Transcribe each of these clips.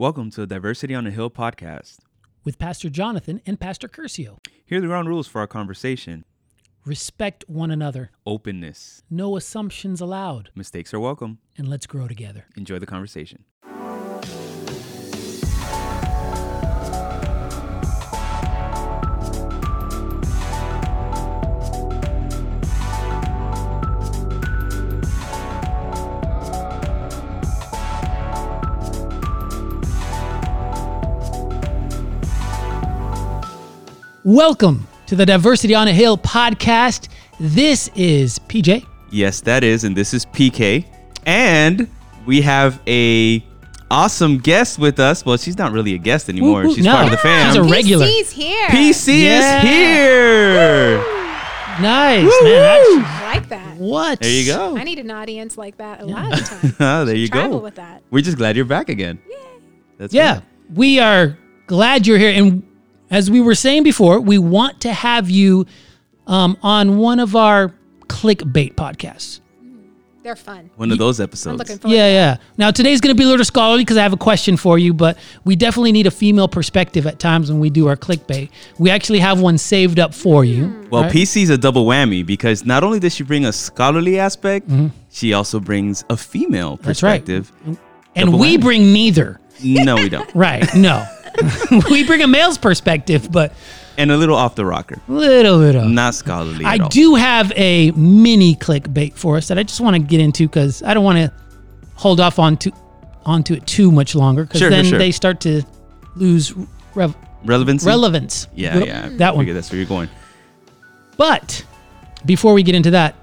Welcome to the Diversity on the Hill podcast. with Pastor Jonathan and Pastor Curcio. Here are the ground rules for our conversation Respect one another. openness. No assumptions allowed. Mistakes are welcome. And let's grow together. Enjoy the conversation. Welcome to the Diversity on a Hill podcast. This is PJ. Yes, that is, and this is PK. And we have a awesome guest with us. Well, she's not really a guest anymore. Woo, woo, She's no. part of the fam. She's a regular. PC's here. PC Yeah. is here. Nice, man. That's- I like that. what? There you go. I need an audience like that a lot of the time. Ah, there you Travel go. with that. We're just glad you're back again. That's Yeah, right. we are glad you're here. And as we were saying before, we want to have you um, on one of our clickbait podcasts. They're fun. One of those I'm episodes. looking forward. Yeah, yeah. Now today's going to be a little scholarly because I have a question for you, but we definitely need a female perspective at times when we do our clickbait. We actually have one saved up for you. Well, right? PC's a double whammy because not only does she bring a scholarly aspect, she also brings a female Mm-hmm. That's right. perspective. and double we whammy. bring neither. No, we don't. Right? No, we bring a male's perspective, but And a little off the rocker. little bit of. Not scholarly. I do have a mini clickbait for us that I just want to get into because I don't want to hold off on to onto it too much longer because Sure, sure, then sure. they start to lose rev- Relevancy? relevance. Yeah, Re- yeah. that one. That's where you're going. But before we get into that,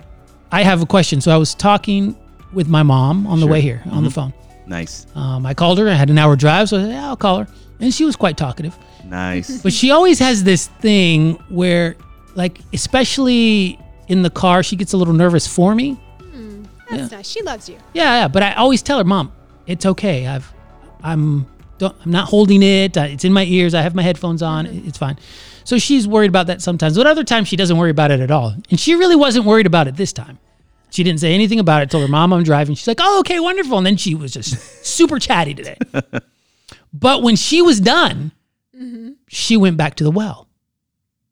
I have a question. So I was talking with my mom on the way here on the phone. Nice. Um, I called her. I had an hour drive, so I said, yeah, I'll call her. And she was quite talkative. Nice. But she always has this thing where, like, especially in the car, she gets a little nervous for me. That's nice. She loves you. Yeah, yeah. But I always tell her, Mom, it's okay. I've, I'm, don't, I'm not holding it. Uh, It's in my ears. I have my headphones on. It's fine. So she's worried about that sometimes. But other times she doesn't worry about it at all. And she really wasn't worried about it this time. She didn't say anything about it. Told her, Mom, I'm driving. She's like, Oh, okay, wonderful. And then she was just super chatty today. but when she was done, she went back to the well.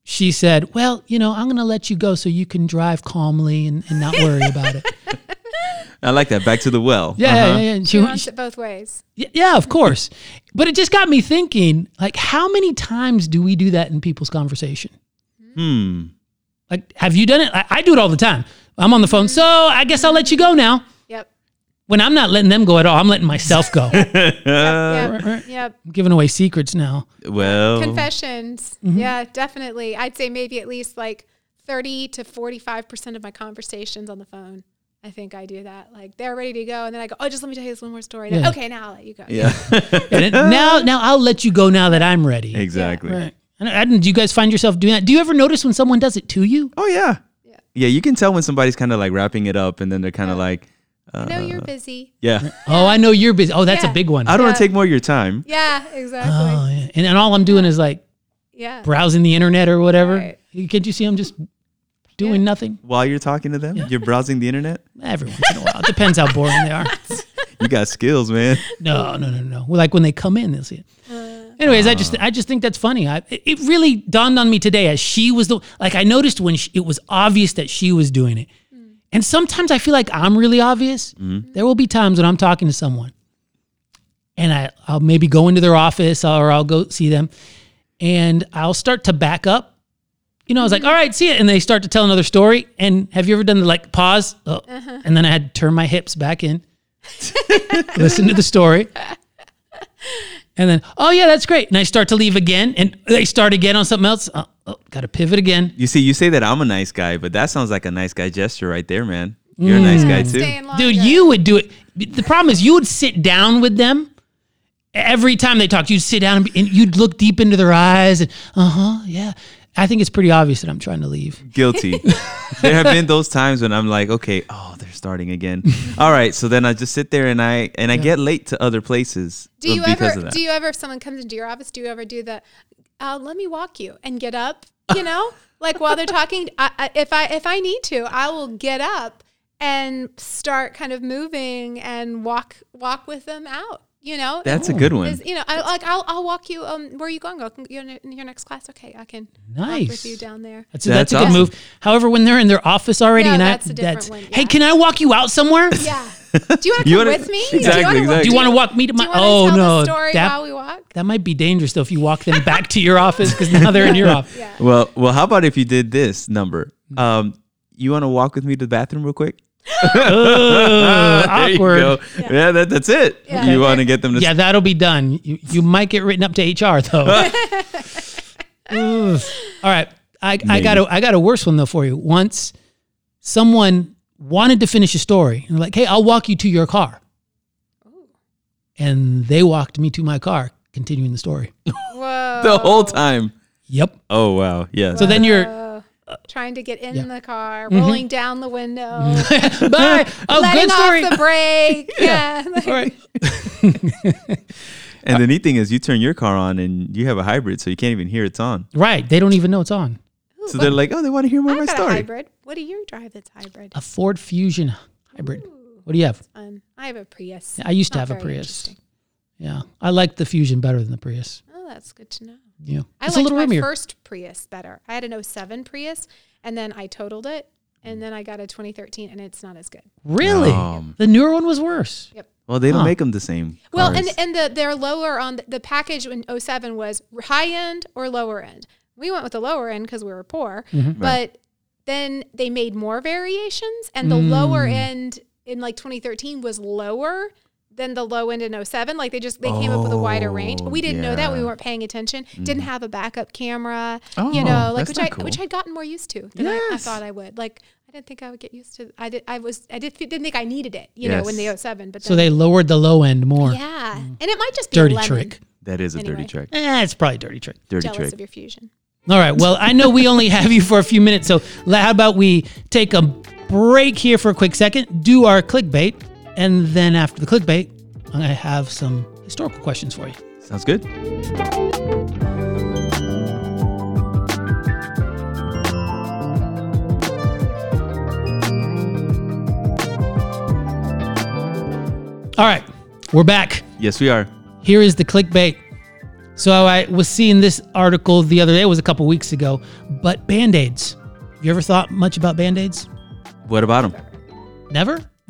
She said, Well, you know, I'm going to let you go so you can drive calmly and, and not worry about it. I like that. Back to the well. Yeah, Uh-huh. yeah, yeah. And She She, wants she- it both ways. y- yeah, of course. But it just got me thinking, like, how many times do we do that in people's conversation? Hmm. Like, have you done it? I, I do it all the time. I'm on the phone, so I guess I'll let you go now. Yep. When I'm not letting them go at all, I'm letting myself go. I'm Yep. yep. giving away secrets now. Well, Confessions. Mm-hmm. Yeah, definitely. I'd say maybe at least like 30 to 45% of my conversations on the phone. I think I do that. Like they're ready to go. And then I go, oh, just let me tell you this one more story. Yeah. Okay, now I'll let you go. yeah. And it- now, now I'll let you go now that I'm ready. exactly. Right. And I, do you guys find yourself doing that? Do you ever notice when someone does it to you? Oh, yeah. Yeah. Yeah, you can tell when somebody's kind of like wrapping it up and then they're kind of like, uh, I know you're busy. yeah. Oh, I know you're busy. Oh, that's a big one. I don't want Yeah. to take more of your time. Yeah, exactly. Oh, yeah. And, and all I'm doing is like yeah. browsing the internet or whatever. Right. Can't you see I'm just doing Yeah. nothing? While you're talking to them, you're browsing the internet. Every once in a while. It depends how boring they are. You got skills, man. No, no, no, no. Well, like when they come in, they'll see it. Anyways, I just I just think that's funny. I, it it really dawned on me today as she was the like I noticed when she, it was obvious that she was doing it, and sometimes I feel like I'm really obvious. Mm-hmm. There will be times when I'm talking to someone, and I I'll maybe go into their office or I'll go see them, and I'll start to back up. You know, I was like, all right, see it. And they start to tell another story. And have you ever done the like pause? Oh, uh-huh. And then I had to turn my hips back in, listen to the story. And then, oh, yeah, that's great. And I start to leave again. And they start again on something else. Oh, oh, got to pivot again. You see, you say that I'm a nice guy, but that sounds like a nice guy gesture right there, man. You're a nice guy too. Dude, you would do it. The problem is, you would sit down with them every time they talked. You'd sit down and, be- and you'd look deep into their eyes. And, uh huh, yeah. I think it's pretty obvious that I'm trying to leave. Guilty. there have been those times when I'm like, okay, oh, they're starting again. All right, so then I just sit there and I and I get late to other places Do you because ever of that. do you ever if someone comes into your office, do you ever do the uh, let me walk you and get up, you know? like while they're talking, I, I, if I if I need to, I will get up and start kind of moving and walk walk with them out. You know, That's a good one. You know, I like I'll, I'll walk you. Um, where are you going? Go your, your next class. Okay, I can walk Nice. with you down there. That's, a, that's, That's a good awesome. move. However, when they're in their office already, No, and that's I, a different that's one, hey, can I walk you out somewhere? Yeah. Do you want to You come wanna- with me? Exactly, do you wanna, exactly. Do you want to walk me to Do my? you oh tell no, the story that while we walk? that might be dangerous though if you walk them back to your office because now they're in your office. Yeah. Well, well, how about if you did this number? Um, you want to walk with me to the bathroom real quick? Ugh, There you awkward. go. Yeah, that, that's it. Yeah. You want to get them to Yeah, that'll be done. You, you might get written up to HR though. Ugh. All right, I, I got a I got a worse one though for you. Once someone wanted to finish a story and like, "Hey, I'll walk you to your car," and they walked me to my car, continuing the story. Whoa. the whole time. Yep. Oh wow, yeah. So then you're Whoa. Trying to get in Yeah. Mm-hmm. the car, rolling down the window, bye. Oh, letting good story. off the brake. yeah. All right. and the neat thing is, you turn your car on and you have a hybrid, so you can't even hear it's on. Right. They don't even know it's on. So they're like, oh, they want to hear more I of my got a story. hybrid. What do you drive that's hybrid? A Ford Fusion hybrid. What do you have? Fun. I have a Prius. I used to have a Prius. Yeah, I like the Fusion better than the Prius. Oh, that's good to know. Yeah, I it's a little my roomier. first Prius better. I had an 07 Prius, and then I totaled it, and then I got a 2013, and it's not as good. really, Um, the newer one was worse. Yep. Well, they don't Huh. make them the same. Well, cars. and and the they're lower on the, the package in 07 was high end or lower end. We went with the lower end because we were poor, Mm-hmm. but then they made more variations, and the lower end in like 2013 was lower than the low end in 07. Like they just they came up with a wider range. Oh, We didn't know that. We weren't paying attention. Didn't have a backup camera. Oh, you know, like which I cool. which I'd gotten more used to than I, I thought I would. Like I didn't think I would get used to. I did. I was. I did. Didn't think I needed it. You know, when the Yes. 07. But So then, they lowered the low end more. yeah, and it might just be Dirty a lemon. trick. that is a dirty trick. Eh, it's probably a dirty trick. Dirty Jealous trick. of your fusion. All right. Well, I know we only have you for a few minutes, so la- how about we take a break here for a quick second, do our clickbait, and then after the clickbait, I'm gonna have some historical questions for you. Sounds good. All right, we're back. Yes, we are. Here is the clickbait. So I was seeing this article the other day, it was a couple weeks ago, but band-aids. You ever thought much about band-aids? What about them? Never?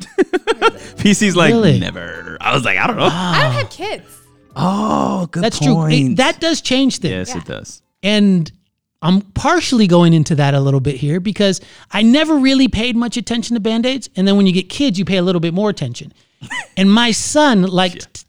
PC's like Really? never. I was like, I don't know. I don't have kids. Oh, good That's true. point. It- that does change things. yes, Yeah. it does. And I'm partially going into that a little bit here because I never really paid much attention to band aids. And then when you get kids, you pay a little bit more attention. and my son liked,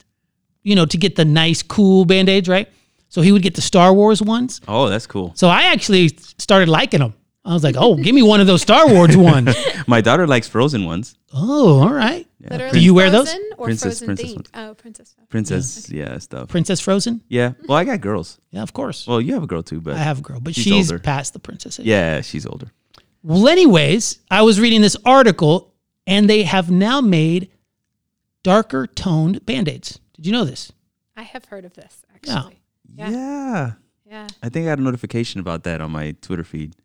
you know, to get the nice, cool band aids, right? So he would get the Star Wars ones. Oh, that's cool. So I actually started liking them. I was like, oh, give me one of those Star Wars ones. My daughter likes frozen ones. Oh, all right. Literally Do you wear those? Or Princess- frozen princess ones. Oh, princess. stuff. Princess, yeah, stuff. Princess Frozen? Yeah. Well, I got girls. Yeah, of course. Well, you have a girl too, but I have a girl, but she's she's, older. past the princess age. yeah, she's older. Well, anyways, I was reading this article and they have now made darker toned band aids. Did you know this? I have heard of this actually. Yeah. Yeah. Yeah. I think I got a notification about that on my Twitter feed.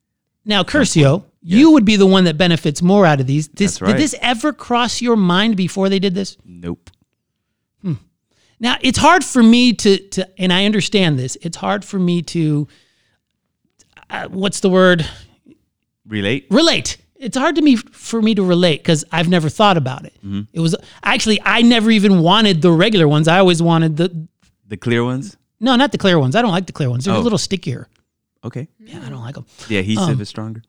Now, Curcio, you would be the one that benefits more out of these. This, right. Did this ever cross your mind before they did this? Nope. Now, it's hard for me to, to and I understand this, it's hard for me to, uh, what's the word? Relate? relate. It's hard to me for me to relate because I've never thought about it. Mm-hmm. It was actually I never even wanted the regular ones. I always wanted the The clear ones? no, not the clear ones. I don't like the clear ones. They're a Oh. little stickier. Okay. Yeah, I don't like them. The adhesive Um, is stronger.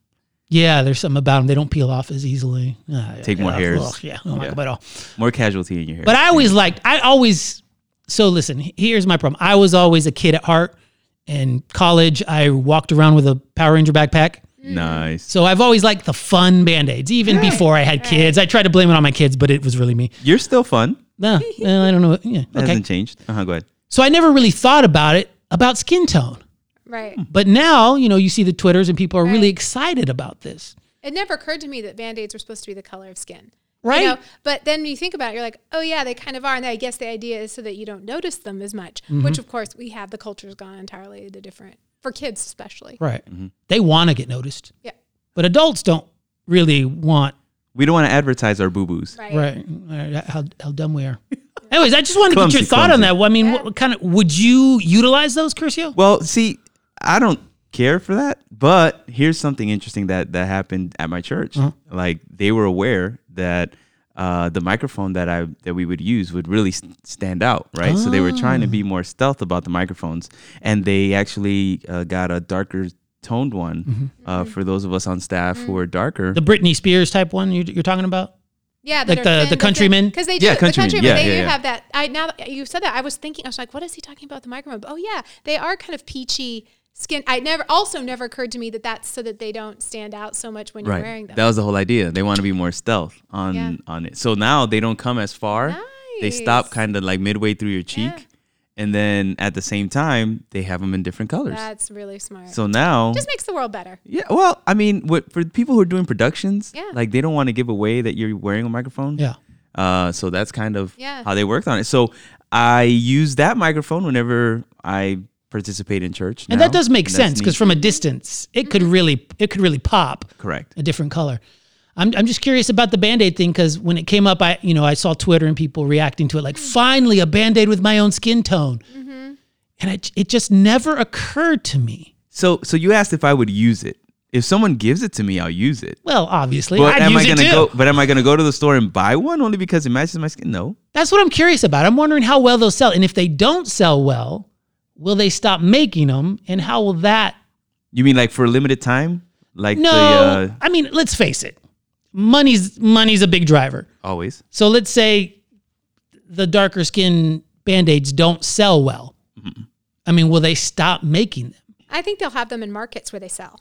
Yeah, there's something about them. They don't peel off as easily. Ah, Take yeah, more hairs. ugh, yeah, I don't like them at all. More casualty in your hair. But I always liked. I always. So listen, here's my problem. I was always a kid at heart. In college, I walked around with a Power Ranger backpack. nice. So I've always liked the fun band aids, even before I had kids. I tried to blame it on my kids, but it was really me. You're still fun. No, well, I don't know. Yeah, That okay. hasn't changed. Uh huh. Go ahead. So I never really thought about it about skin tone, Right. but now you know you see the twitters and people are really excited about this, It never occurred to me that band aids were supposed to be the color of skin. right? You know, but then you think about it, you're like, oh yeah, they kind of are. And I guess the idea is so that you don't notice them as much. Mm-hmm. Which of course we have the culture's gone entirely the different for kids especially. Right. They want to get noticed, Yeah. but adults don't really want We don't want to advertise our boo boos. Right. Right. Right. How, how dumb we are. Anyways, I just wanted to get your thought on clumsy. that. I mean, what kind of would you utilize those, Curcio? Well, see, I don't care for that, but here's something interesting that that happened at my church. Uh-huh. Like they were aware that uh, the microphone that I that we would use would really s- stand out, right? So they were trying to Ah. be more stealth about the microphones, and they actually uh, got a darker toned one Mm-hmm. uh, for those of us on staff who are darker. The Britney Spears type one you, you're talking about? Yeah, Like the- the Countryman? because they do Yeah, the Countryman. Countryman. Yeah, they yeah, do yeah. have that. I now that you said that, I was thinking. I was like, what is he talking about the microphone? But, oh yeah, they are kind of peachy skin. I never also never occurred to me that that's so that they don't stand out so much when you're wearing them. That was the whole idea. They want to be more stealth on Yeah. on it. So now they don't come as far. Nice. They stop kind of like midway through your cheek, Yeah. and then at the same time they have them in different colors. that's really smart. so now, just makes the world better. yeah. Well, I mean, what for people who are doing productions, Yeah. like they don't want to give away that you're wearing a microphone. Yeah. Uh, so that's kind of Yeah. how they worked on it. So I use that microphone whenever I participate in church, And now, that does make and sense because from a distance, it could mm-hmm. really it could really pop correct. a different color. I'm, I'm just curious about the band-aid thing because when it came up, I you know I saw Twitter and people reacting to it like mm-hmm. finally a band-aid with my own skin tone, mm-hmm. and it it just never occurred to me. So so you asked if I would use it. If someone gives it to me, I'll use it. Well, obviously, But I'd am use I it gonna too. go? But am I gonna go to the store and buy one only because it matches my skin? No. That's what I'm curious about. I'm wondering how well they'll sell, and if they don't sell well, will they stop making them, and how will that? You mean like for a limited time? Like No, the uh, I mean, let's face it, money's money's a big driver. always. So let's say the darker skin band-aids don't sell well. I mean, will they stop making them? I think they'll have them in markets where they sell.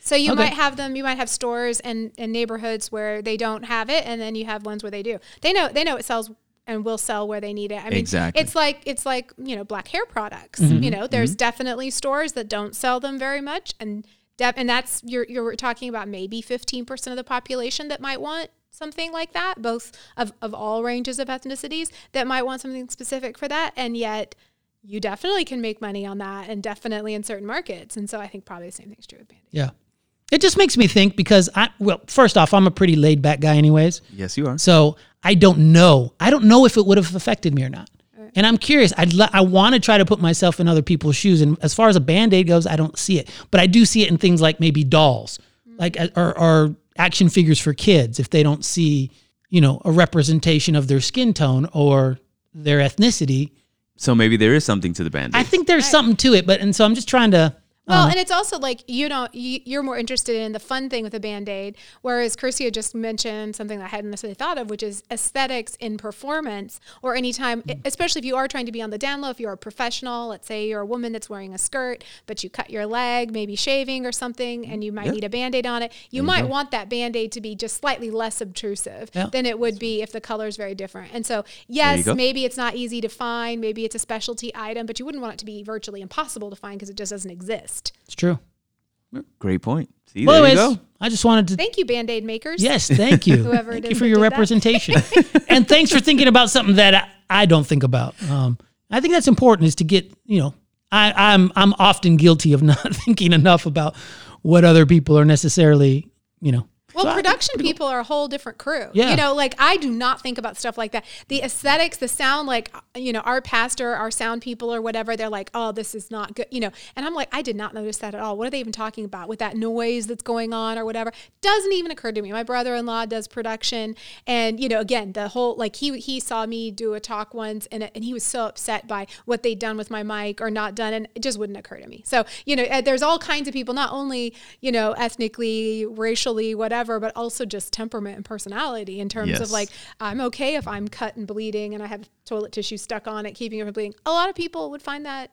So you Okay. might have them. You might have stores and, and neighborhoods where they don't have it, and then you have ones where they do. They know they know it sells and will sell where they need it. I mean, Exactly. it's like it's like you know black hair products. Mm-hmm. You know, there's definitely stores that don't sell them very much, and def- and that's you're you're talking about maybe 15 percent of the population that might want something like that, both of of all ranges of ethnicities that might want something specific for that, and yet you definitely can make money on that and definitely in certain markets. And so I think probably the same thing's true with Band-Aid. Yeah. It just makes me think because I well, first off, I'm a pretty laid back guy anyways. Yes, you are. So I don't know. I don't know if it would have affected me or not. And I'm curious. I'd le- I want to try to put myself in other people's shoes. And as far as a band aid goes, I don't see it. But I do see it in things like maybe dolls, like uh, or, or action figures for kids. If they don't see, you know, a representation of their skin tone or their ethnicity, So maybe there is something to the band. Aid. I think there's something to it. But and so I'm just trying to. Well, and it's also like you don't you, you're more interested in the fun thing with a band aid, whereas Curcio just mentioned something that I hadn't necessarily thought of, which is aesthetics in performance or anytime, Mm. especially if you are trying to be on the down low. If you're a professional, let's say you're a woman that's wearing a skirt, but you cut your leg, maybe shaving or something, and you might need a band aid on it. You might want that band aid to be just slightly less obtrusive Yeah. than it would be if the color is very different. And so, yes, maybe it's not easy to find, maybe it's a specialty item, but you wouldn't want it to be virtually impossible to find because it just doesn't exist. It's true. Great point. See, Well, there you anyways, go. I just wanted to Thank you, Band Aid makers. Yes, thank you. Whoever it thank is you for your representation, and thanks for thinking about something that I, I don't think about. Um, I think that's important is to get you know I, I'm I'm often guilty of not thinking enough about what other people are necessarily you know. Well, So production people are a whole different crew. Yeah. You know, like I do not think about stuff like that. The aesthetics, the sound, like, you know, our pastor, our sound people or whatever, they're like, oh, this is not good, you know. And I'm like, I did not notice that at all. What are they even talking about with that noise that's going on or whatever? Doesn't even occur to me. My brother in law does production. And, you know, again, the whole, like, he, he saw me do a talk once and, and he was so upset by what they'd done with my mic or not done. And it just wouldn't occur to me. So, you know, uh, there's all kinds of people, not only, you know, ethnically, racially, whatever, but also just temperament and personality in terms Yes. of like, I'm okay if I'm cut and bleeding and I have toilet tissue stuck on it, keeping it from bleeding. A lot of people would find that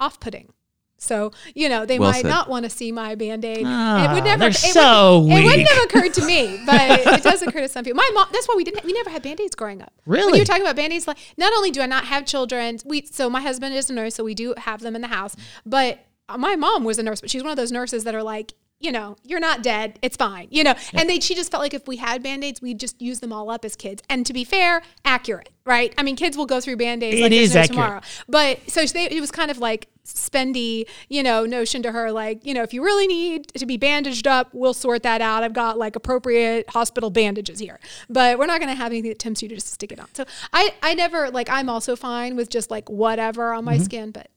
off putting. So, you know, they Well might said. not want to see my band aid. Ah, it would never, it, so wouldn't, it wouldn't have occurred to me, but it does occur to some people. My mom, that's why we didn't, we never had band aids growing up. When Really? you're talking about band aids, like, not only do I not have children, we, so my husband is a nurse, so we do have them in the house, but my mom was a nurse, but she's one of those nurses that are like, you know, you're not dead. It's fine. You know, and they she just felt like if we had band-aids, we'd just use them all up as kids. And to be fair, accurate, right? I mean, kids will go through band-aids It like is no accurate. tomorrow. But so they, it was kind of like spendy, you know, notion to her like, you know, if you really need to be bandaged up, we'll sort that out. I've got like appropriate hospital bandages here. But we're not going to have anything that tempts you to just stick it on. So I I never like I'm also fine with just like whatever on my Mm-hmm. skin, but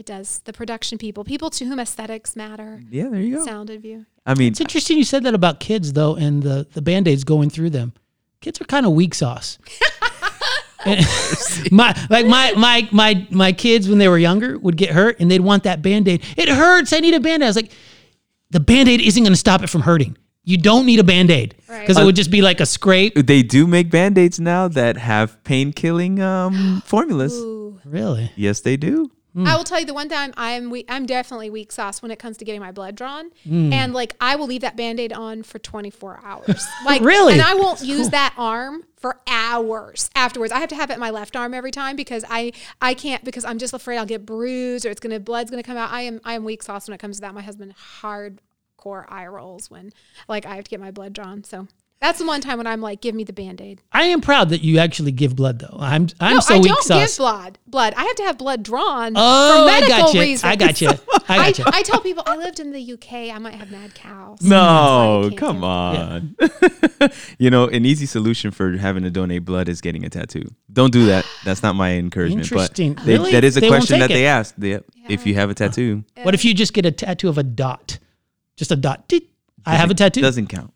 it does. The production people, people to whom aesthetics matter, Yeah, there you go. sound of you. I mean, It's interesting you said that about kids though, and the the band aids going through them. Kids are kind of weak sauce. My like my my my my kids when they were younger would get hurt and they'd want that band-aid. It hurts. I need a band-aid. I was like, the band-aid isn't gonna stop it from hurting. You don't need a band-aid. Right. Because it would just be like a scrape. they do make band-aids now that have pain killing um, formulas. Really? Yes, they do. I will tell you the one time I'm we- I'm definitely weak sauce when it comes to getting my blood drawn, Hmm. and like I will leave that band-aid on for 24 hours. Like Really? and I won't use that arm for hours afterwards. I have to have it in my left arm every time because I I can't because I'm just afraid I'll get bruised or it's gonna blood's gonna come out. I am I am weak sauce when it comes to that. My husband hardcore eye rolls when like I have to get my blood drawn. So that's the one time when I'm like, give me the band-aid. I am proud that you actually give blood though. I'm I'm No, so I weak don't sauce. give blood. Blood. I have to have blood drawn oh, for I medical got you. reasons. I got you. I I, got you. I tell people I lived in the UK. I might have mad cows. No, come do it. on. you know, an easy solution for having to donate blood is getting a tattoo. Don't do that. That's not my encouragement. Interesting. But they, Really? that is a They won't question that take they it. asked. They, If you have a tattoo, uh, What if you just get a tattoo of a dot? Just a dot. Tick. I have a tattoo. doesn't count.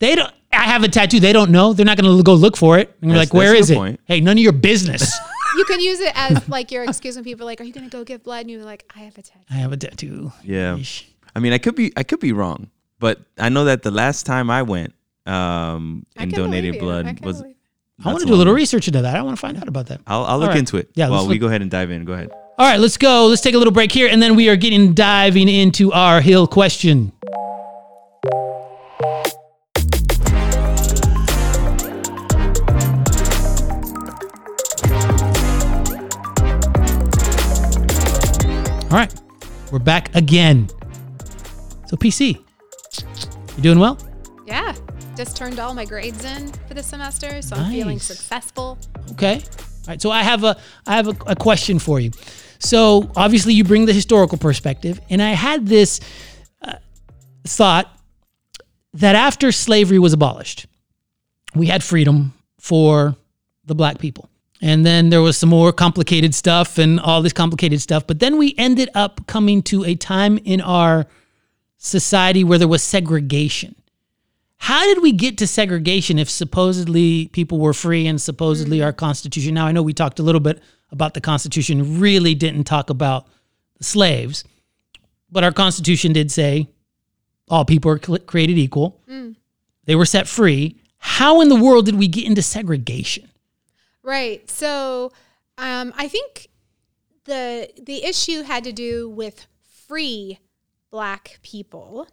They don't. I have a tattoo. They don't know. They're not going to go look for it. And you're like, where that's is your it? point. Hey, none of your business. You can use it as like your excuse when people are like, "Are you going to go give blood?" And you're like, "I have a tattoo." I have a tattoo. Yeah. Yeesh. I mean, I could be I could be wrong, but I know that the last time I went um, and donated believe. I blood was. I want to do a little research into that. I want to find out about that. I'll, I'll look right. into it. Yeah, While let's we go ahead and dive in. Go ahead. All right, let's go. Let's take a little break here, and then we are getting diving into our hill question. All right, we're back again. So, PC, you doing well? Yeah, just turned all my grades in for the semester, so I'm feeling successful. Okay. All right. So I have a I have a, a question for you. So obviously you bring the historical perspective, and I had this uh, thought that after slavery was abolished, we had freedom for the black people. And then there was some more complicated stuff and all this complicated stuff. But then we ended up coming to a time in our society where there was segregation. How did we get to segregation if supposedly people were free and supposedly mm. our Constitution? Now, I know we talked a little bit about the Constitution, really didn't talk about the slaves, but our Constitution did say all people are created equal. Mm. They were set free. How in the world did we get into segregation? Right. So, um, I think the the issue had to do with free black people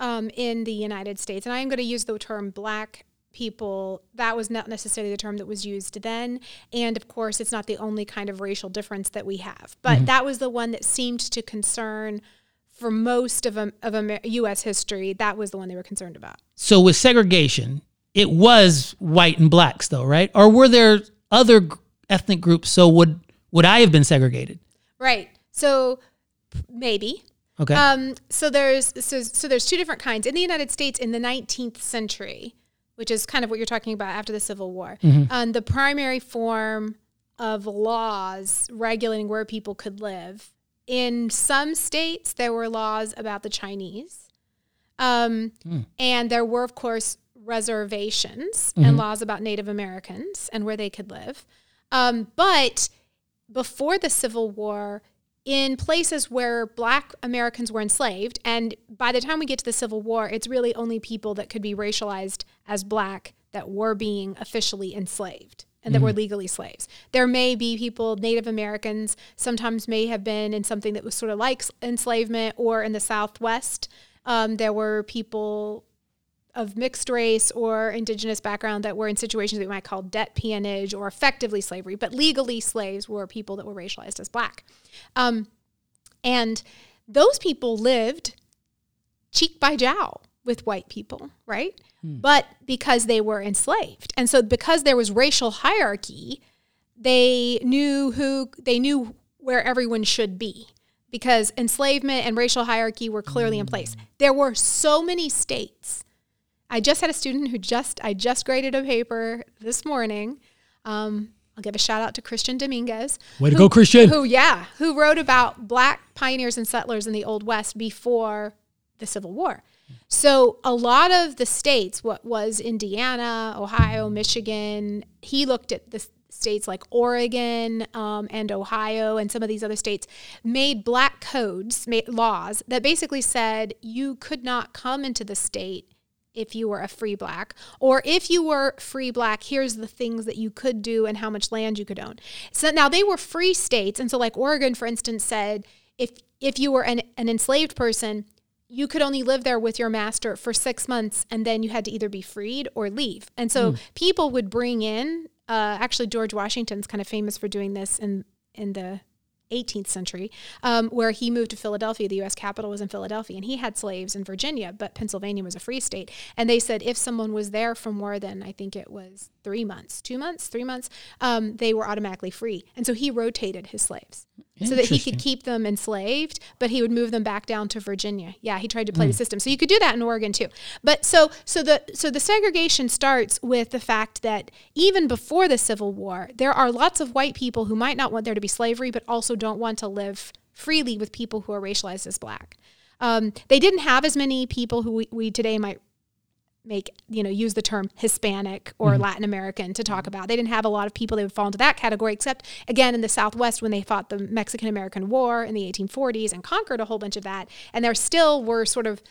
um, in the United States, and I am going to use the term black people. That was not necessarily the term that was used then, and of course, it's not the only kind of racial difference that we have. But that was the one that seemed to concern. For most of, um, of Amer- U.S. history, that was the one they were concerned about. So, with segregation, it was white and blacks, though, right? Or were there other ethnic groups? So, would would I have been segregated? Right. So maybe. Okay. Um, so there's so, so there's two different kinds in the United States in the 19th century, which is kind of what you're talking about after the Civil War. Um, the primary form of laws regulating where people could live. In some states, there were laws about the Chinese, um, and there were, of course, reservations and laws about Native Americans and where they could live. Um, but before the Civil War, in places where black Americans were enslaved, and by the time we get to the Civil War, it's really only people that could be racialized as black that were being officially enslaved and that were legally slaves. There may be people, Native Americans, sometimes may have been in something that was sort of like enslavement, or in the Southwest, um, there were people of mixed race or indigenous background that were in situations that we might call debt peonage or effectively slavery, but legally slaves were people that were racialized as black. Um, and those people lived cheek by jowl with white people, right? But because they were enslaved. And so because there was racial hierarchy, they knew who they knew where everyone should be because enslavement and racial hierarchy were clearly in place. There were so many states. I just had a student who just I just graded a paper this morning. Um, I'll give a shout out to Christian Dominguez. Way to who- go, Christian. Who, yeah, who wrote about black pioneers and settlers in the Old West before the Civil War. So a lot of the states, what was Indiana, Ohio, Michigan, he looked at the states like Oregon um, and Ohio and some of these other states, made black codes, made laws that basically said you could not come into the state if you were a free black or if you were free black here's the things that you could do and how much land you could own. So now they were free states and so like oregon for instance said if if you were an, an enslaved person you could only live there with your master for six months and then you had to either be freed or leave. And so people would bring in uh, actually george washington's kind of famous for doing this in in the 18th century, um, where he moved to Philadelphia. The U.S. capital was in Philadelphia, and he had slaves in Virginia, but Pennsylvania was a free state. And they said if someone was there for more than, I think it was three months, two months, three months, um, they were automatically free. And so he rotated his slaves so that he could keep them enslaved, but he would move them back down to Virginia. Yeah, he tried to play the system. So you could do that in Oregon too. But so so the so the segregation starts with the fact that even before the Civil War, there are lots of white people who might not want there to be slavery, but also don't want to live freely with people who are racialized as black. Um, they didn't have as many people who we, we today might make you know use the term hispanic or mm-hmm. latin american to talk about. They didn't have a lot of people that would fall into that category except again in the southwest when they fought the mexican american war in the 1840s and conquered a whole bunch of that. And there still were sort of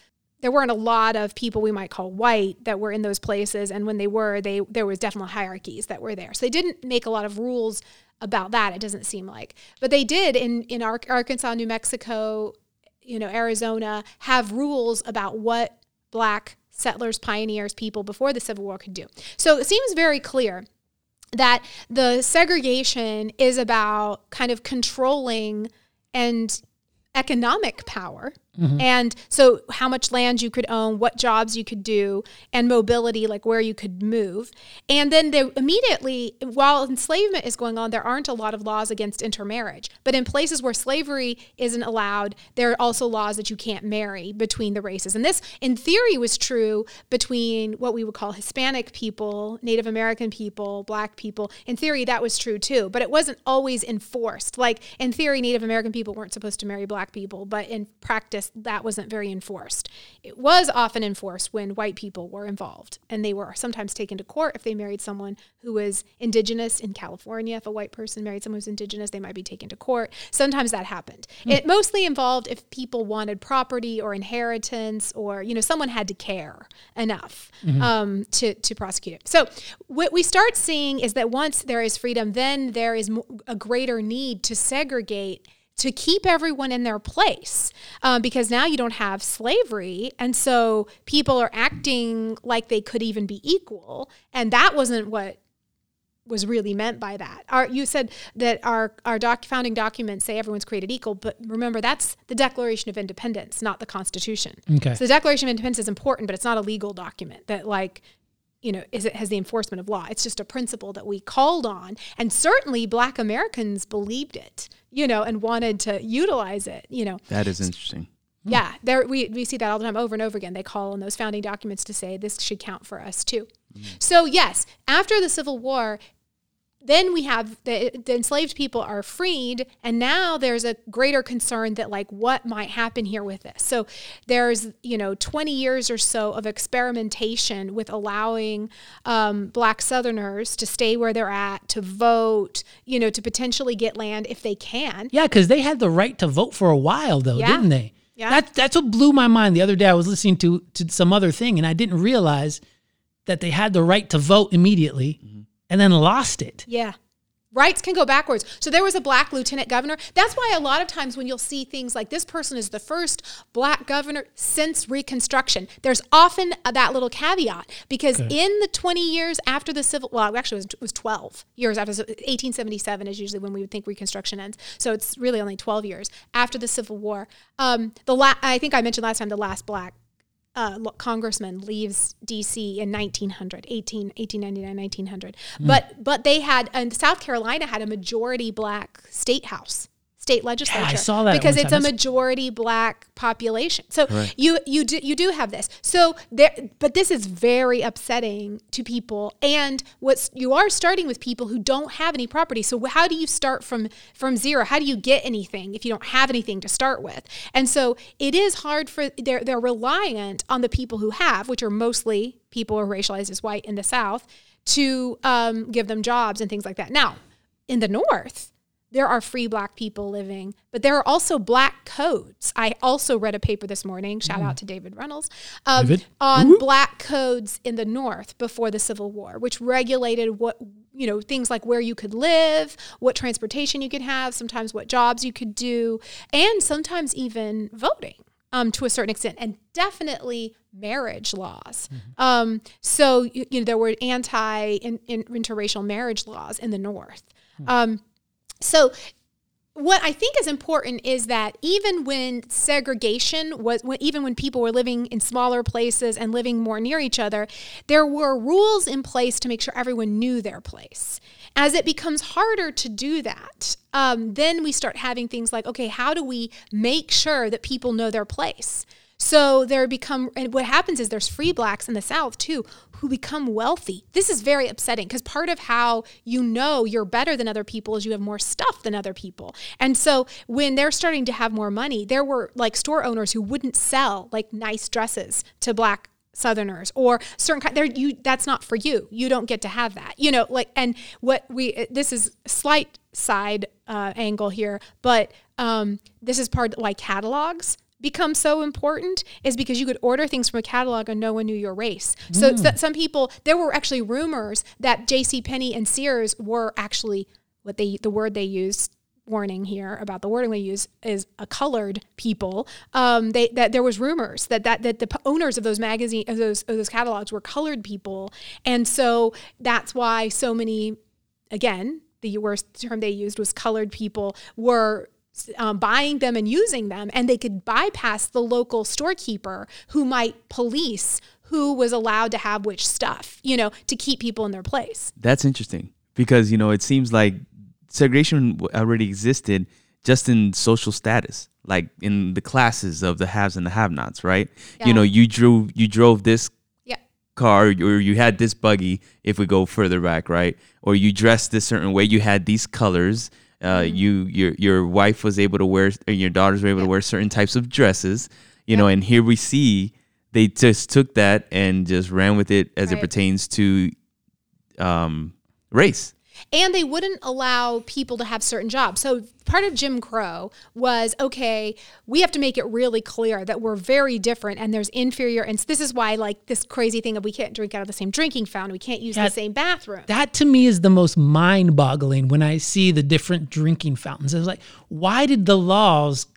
there weren't a lot of people we might call white that were in those places. And when they were they there was definitely hierarchies that were there. So they didn't make a lot of rules about that it doesn't seem like. But they did in in Ar- arkansas new mexico you know arizona have rules about what black settlers pioneers people before the civil war could do. So it seems very clear that the segregation is about kind of controlling and economic power Mm-hmm. and so how much land you could own what jobs you could do and mobility like where you could move. And then there immediately while enslavement is going on there aren't a lot of laws against intermarriage. But in places where slavery isn't allowed there are also laws that you can't marry between the races. And this in theory was true between what we would call hispanic people native american people black people. In theory that was true too. But it wasn't always enforced. Like in theory native american people weren't supposed to marry black people. But in practice that wasn't very enforced. It was often enforced when white people were involved and they were sometimes taken to court if they married someone who was indigenous in california. If a white person married someone who's indigenous they might be taken to court. Sometimes that happened. It mostly involved if people wanted property or inheritance or you know someone had to care enough um, to, to prosecute. It so what we start seeing is that once there is freedom then there is a greater need to segregate to keep everyone in their place um, because now you don't have slavery and so people are acting like they could even be equal and that wasn't what was really meant by that. Our, you said that our our doc, founding documents say everyone's created equal, but remember that's the Declaration of Independence, not the Constitution. Okay. So the Declaration of Independence is important, but it's not a legal document that like you know is it has the enforcement of law. It's just a principle that we called on, and certainly Black Americans believed it, you know, and wanted to utilize it, you know. That is interesting. Yeah, there we, we see that all the time over and over again. They call on those founding documents to say this should count for us too. Mm. So yes, after the Civil War, then we have the, the enslaved people are freed, and now there's a greater concern that like what might happen here with this. So there's you know 20 years or so of experimentation with allowing um, Black Southerners to stay where they're at, to vote, you know, to potentially get land if they can. Yeah, because they had the right to vote for a while, though, Yeah. didn't they? Yeah. That, that's what blew my mind the other day. I was listening to, to some other thing, and I didn't realize that they had the right to vote immediately and then lost it. Yeah. Rights can go backwards. So there was a black lieutenant governor. That's why a lot of times when you'll see things like this person is the first black governor since Reconstruction, there's often that little caveat because in the 20 years after the Civil, well, actually it was, it was 12 years after, 1877 is usually when we would think Reconstruction ends. So it's really only 12 years after the Civil War. Um, the la- I think I mentioned last time the last black uh, congressman leaves DC in 1900, 18, 1899, 1900. Hmm. But but they had and South Carolina had a majority black state house. State legislature saw that because it's time. a majority black population. So you you do you do have this. So there, but this is very upsetting to people. And what's you are starting with people who don't have any property. So how do you start from from zero? How do you get anything if you don't have anything to start with? And so it is hard for they're they're reliant on the people who have, which are mostly people who are racialized as white in the South, to um, give them jobs and things like that. Now, in the North there are free black people living, but there are also black codes. I also read a paper this morning, shout out to David Reynolds, um, David. on black codes in the North before the Civil War, which regulated what, you know, things like where you could live, what transportation you could have, sometimes what jobs you could do, and sometimes even voting. Um, to a certain extent, and definitely marriage laws. Um, so you, you know there were anti in, in, interracial marriage laws in the North. Um, so what I think is important is that even when segregation was, when, even when people were living in smaller places and living more near each other, there were rules in place to make sure everyone knew their place. As it becomes harder to do that, um, then we start having things like, okay, how do we make sure that people know their place? So there become, and what happens is there's free blacks in the South too who become wealthy. This is very upsetting because part of how you know you're better than other people is you have more stuff than other people. And so when they're starting to have more money, there were like store owners who wouldn't sell like nice dresses to black southerners or certain kind there you that's not for you you don't get to have that you know like and what we this is slight side uh, angle here but um, this is part why catalogs become so important is because you could order things from a catalog and no one knew your race. So that some people there were actually rumors that J.C. Penney and Sears were actually what they the word they used warning here about the wording they use is a colored people. Um, they that there was rumors that that that the owners of those magazine of those of those catalogs were colored people, and so that's why so many again the worst term they used was colored people were um, buying them and using them, and they could bypass the local storekeeper who might police who was allowed to have which stuff, you know, to keep people in their place. That's interesting because you know it seems like segregation already existed just in social status, like in the classes of the haves and the have-nots, right? Yeah. You know, you drew you drove this Yeah. car or you had this buggy if we go further back, right? Or you dressed this certain way, you had these colors. Uh, Mm-hmm. you your your wife was able to wear or your daughters were able to wear certain types of dresses, you know, and here we see they just took that and just ran with it as it pertains to um race. And they wouldn't allow people to have certain jobs. So part of Jim Crow was okay, we have to make it really clear that we're very different and there's inferior and this is why like this crazy thing of we can't drink out of the same drinking fountain, we can't use Yeah. the same bathroom. That to me is the most mind boggling when I see the different drinking fountains. It's like, why did the laws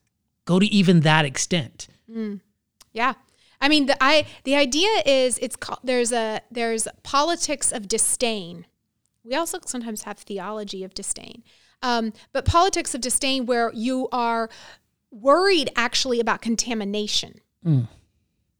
go to even that extent? Mm. Yeah. I mean, the I the idea is it's called there's a there's politics of disdain. We also sometimes have theology of disdain, um, but politics of disdain where you are worried actually about contamination.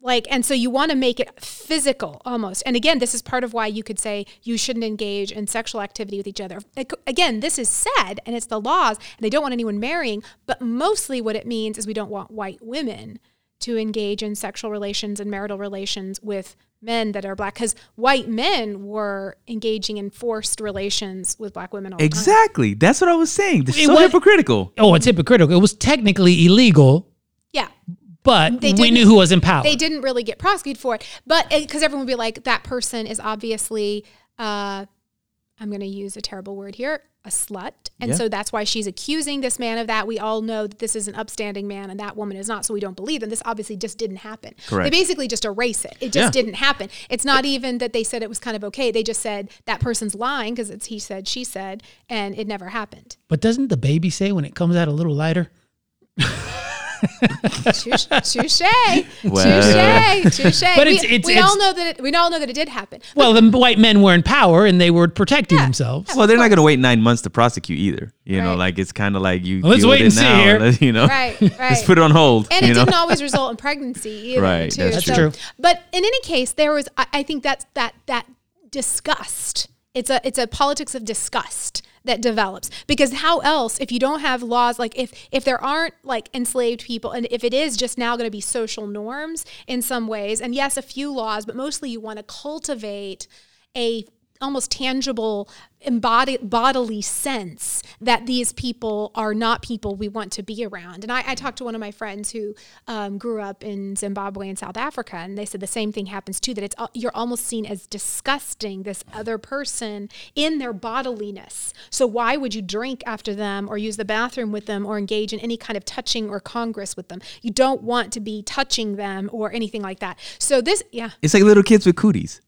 Like, and so you want to make it physical almost. And again, this is part of why you could say you shouldn't engage in sexual activity with each other. Again, this is said and it's the laws, and they don't want anyone marrying. But mostly what it means is we don't want white women to engage in sexual relations and marital relations with men that are black because white men were engaging in forced relations with black women all the time. Exactly. That's what I was saying. They're It so was- hypocritical. Oh, it's hypocritical. It was technically illegal, Yeah. but They we knew who was in power. they didn't really get prosecuted for it, but because everyone would be like, that person is obviously, uh, I'm going to use a terrible word here, a slut. And Yeah. so that's why she's accusing this man of that. We all know that this is an upstanding man and that woman is not, so we don't believe them. This obviously just didn't happen. Correct. They basically just erase it. It just Yeah. didn't happen. It's not even that they said it was kind of okay. They just said that person's lying because it's he said, she said, and it never happened. but doesn't the baby say when it comes out a little lighter? touche, touche, Well. touche, touche. But we it's- it's- we it's- all know that it, we all know that it did happen. Well, the white men were in power and they were protecting themselves. Well, they're not going to wait nine months to prosecute either. You know, like it's kind of like you. Let's wait and see now, here. let- You know, Right, Let's put it on hold. and you it know? didn't always result in pregnancy either Right, too. that's That's true. but in any case there was I, I think that's that that disgust it's a it's a politics of disgust that develops. Because how else if you don't have laws like if if there aren't like enslaved people and if it is just now going to be social norms in some ways and yes a few laws but mostly you want to cultivate a almost tangible embodied bodily sense that these people are not people we want to be around. And i, I talked to one of my friends who um, grew up in zimbabwe and south africa and they said the same thing happens too that it's you're almost seen as disgusting this other person in their bodiliness so why would you drink after them or use the bathroom with them or engage in any kind of touching or congress with them? You don't want to be touching them or anything like that. So this yeah. It's like little kids with cooties.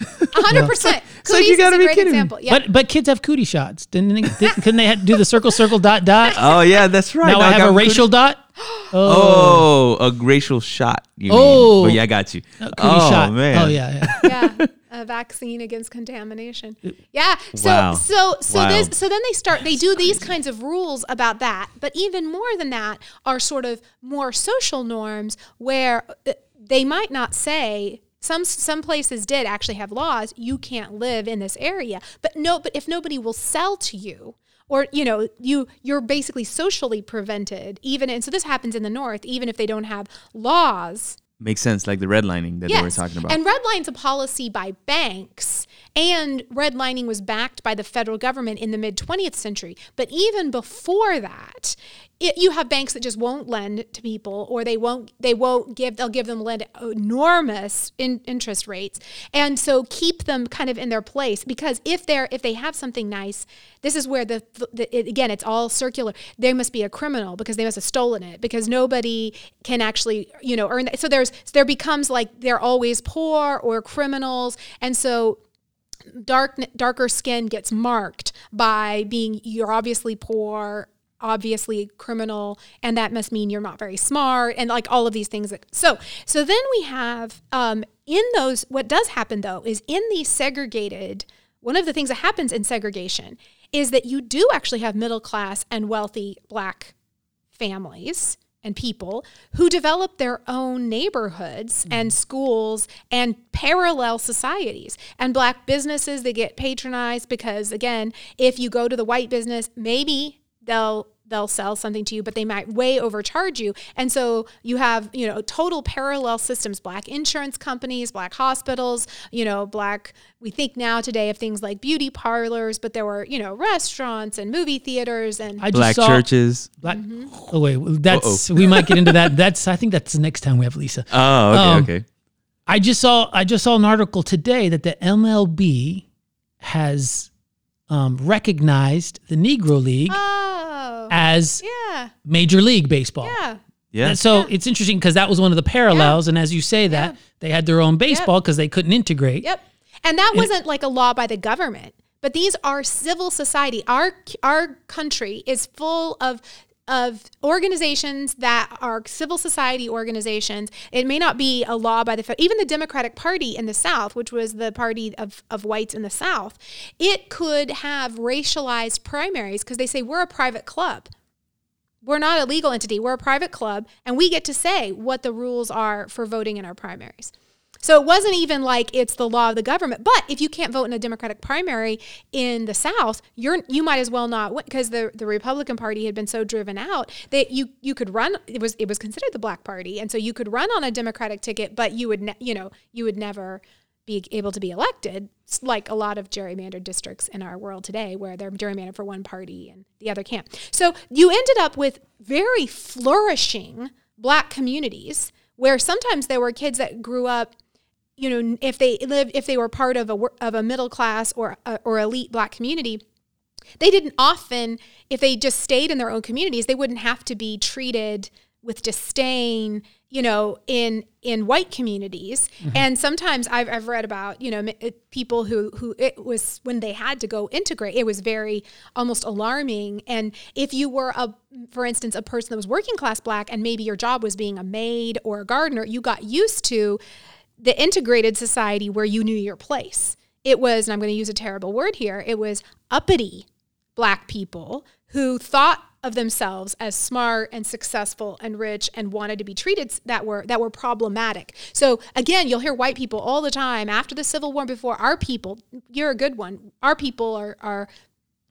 Yeah. A hundred percent. like, you gotta be great kidding me. example. Yeah. But but kids have cootie shots. Didn't they, didn't- couldn't they have, do the circle circle dot dot? Oh yeah, that's right. now I have a cooties. racial dot. Oh, a racial shot. You Oh. mean. but yeah, I got you. Cootie oh shot. man. Oh yeah, yeah. yeah, a vaccine against contamination. Yeah. So Wow. so so Wow. this so then they start they do these kinds of rules about that, but even more than that are sort of more social norms where uh, they might not say some some places did actually have laws you can't live in this area, but no but if nobody will sell to you or you know you you're basically socially prevented even and so this happens in the north even if they don't have laws Makes sense, like the redlining that they were talking about. and redline's a policy by banks, and redlining was backed by the federal government in the mid 20th century. But even before that, it, you have banks that just won't lend to people, or they won't they won't give they'll give them lend enormous in, interest rates, and so keep them kind of in their place because if they're if they have something nice, this is where the, the it, again it's all circular. They must be a criminal because they must have stolen it because nobody can actually you know earn that. So there's there becomes like they're always poor or criminals, and so dark darker skin gets marked by being you're obviously poor obviously criminal and that must mean you're not very smart and like all of these things that, so so then we have um, in those what does happen though is in these segregated one of the things that happens in segregation is that you do actually have middle class and wealthy black families and people who develop their own neighborhoods mm. and schools and parallel societies. And black businesses they get patronized because again if you go to the white business maybe they'll they'll sell something to you but they might way overcharge you and so you have you know total parallel systems black insurance companies black hospitals you know black we think now today of things like beauty parlors but there were you know restaurants and movie theaters and I just Black saw churches. Black. Mm-hmm. Oh wait, well, that's we might get into that. That's I think that's the next time we have Lisa. Oh, okay, Um, okay. I just saw I just saw an article today that the MLB has um, recognized the Negro League oh as yeah Major League Baseball. yeah Yeah. And so it's interesting because that was one of the parallels, and as you say that Yeah. they had their own baseball because they couldn't integrate. Yep. And that wasn't like a law by the government, but these are civil society. Our our country is full of of organizations that are civil society organizations. It may not be a law by the even the Democratic Party in the South, which was the party of, of whites in the South, it could have racialized primaries because they say we're a private club. We're not a legal entity. We're a private club, and we get to say what the rules are for voting in our primaries. So it wasn't even like it's the law of the government. But if you can't vote in a Democratic primary in the South, you're you might as well not because the, the Republican Party had been so driven out that you you could run. It was it was considered the Black Party, and so you could run on a Democratic ticket, but you would ne- you know you would never be able to be elected, like a lot of gerrymandered districts in our world today, where they're gerrymandered for one party and the other can't. So you ended up with very flourishing black communities where sometimes there were kids that grew up you know if they lived if they were part of a of a middle class or a, or elite black community they didn't often if they just stayed in their own communities they wouldn't have to be treated with disdain you know in in white communities. Mm-hmm. And sometimes I've, I've read about you know people who who it was when they had to go integrate it was very almost alarming. And if you were a for instance a person that was working class black and maybe your job was being a maid or a gardener you got used to the integrated society where you knew your place it was and i'm going to use a terrible word here it was uppity black people who thought of themselves as smart and successful and rich and wanted to be treated that were that were problematic. So again, you'll hear white people all the time after the Civil War before our people, you're a good one. Our people are are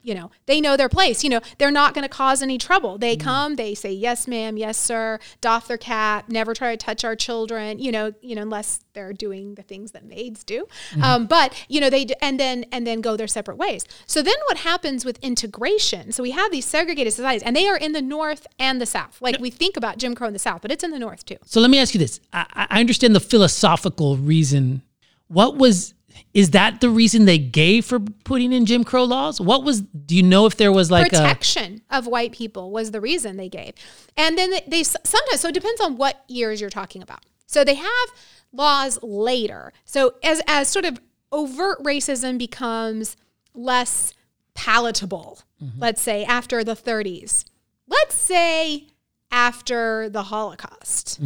you know, they know their place. You know, they're not going to cause any trouble. They come, they say yes ma'am, yes sir, doff their cap, never try to touch our children, you know, you know unless they're doing the things that maids do. Um, but, you know, they and then and then go their separate ways. So then what happens with integration? So we have these segregated societies and they are in the north and the south. Like we think about Jim Crow in the south, but it's in the north too. So let me ask you this. I I understand the philosophical reason. What was is that the reason they gave for putting in Jim Crow laws? What was do you know if there was like a protection of white people was the reason they gave. And then they, they sometimes, so it depends on what years you're talking about. So they have laws later. So as, as sort of overt racism becomes less palatable, let's say after the 30s, let's say after the Holocaust.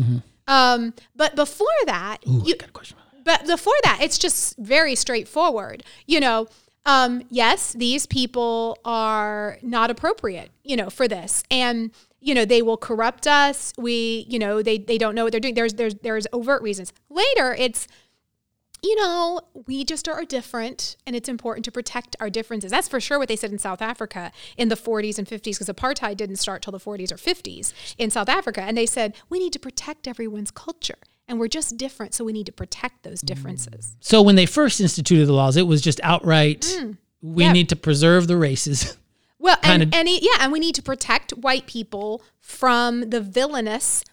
Um, but before that, you, got a question. But before that, it's just very straightforward. You know, um, yes, these people are not appropriate, you know, for this. And, you know, they will corrupt us. We, you know, they, they don't know what they're doing. There's, there's, there's overt reasons. Later, it's, you know, we just are different and it's important to protect our differences. That's for sure what they said in South Africa in the 40s and 50s, because apartheid didn't start till the 40s or 50s in South Africa. And they said, we need to protect everyone's culture and we're just different. So we need to protect those differences. So when they first instituted the laws, it was just outright we Mm. Yeah. need to preserve the races. Well, and, and he- yeah, and we need to protect white people from the villainous,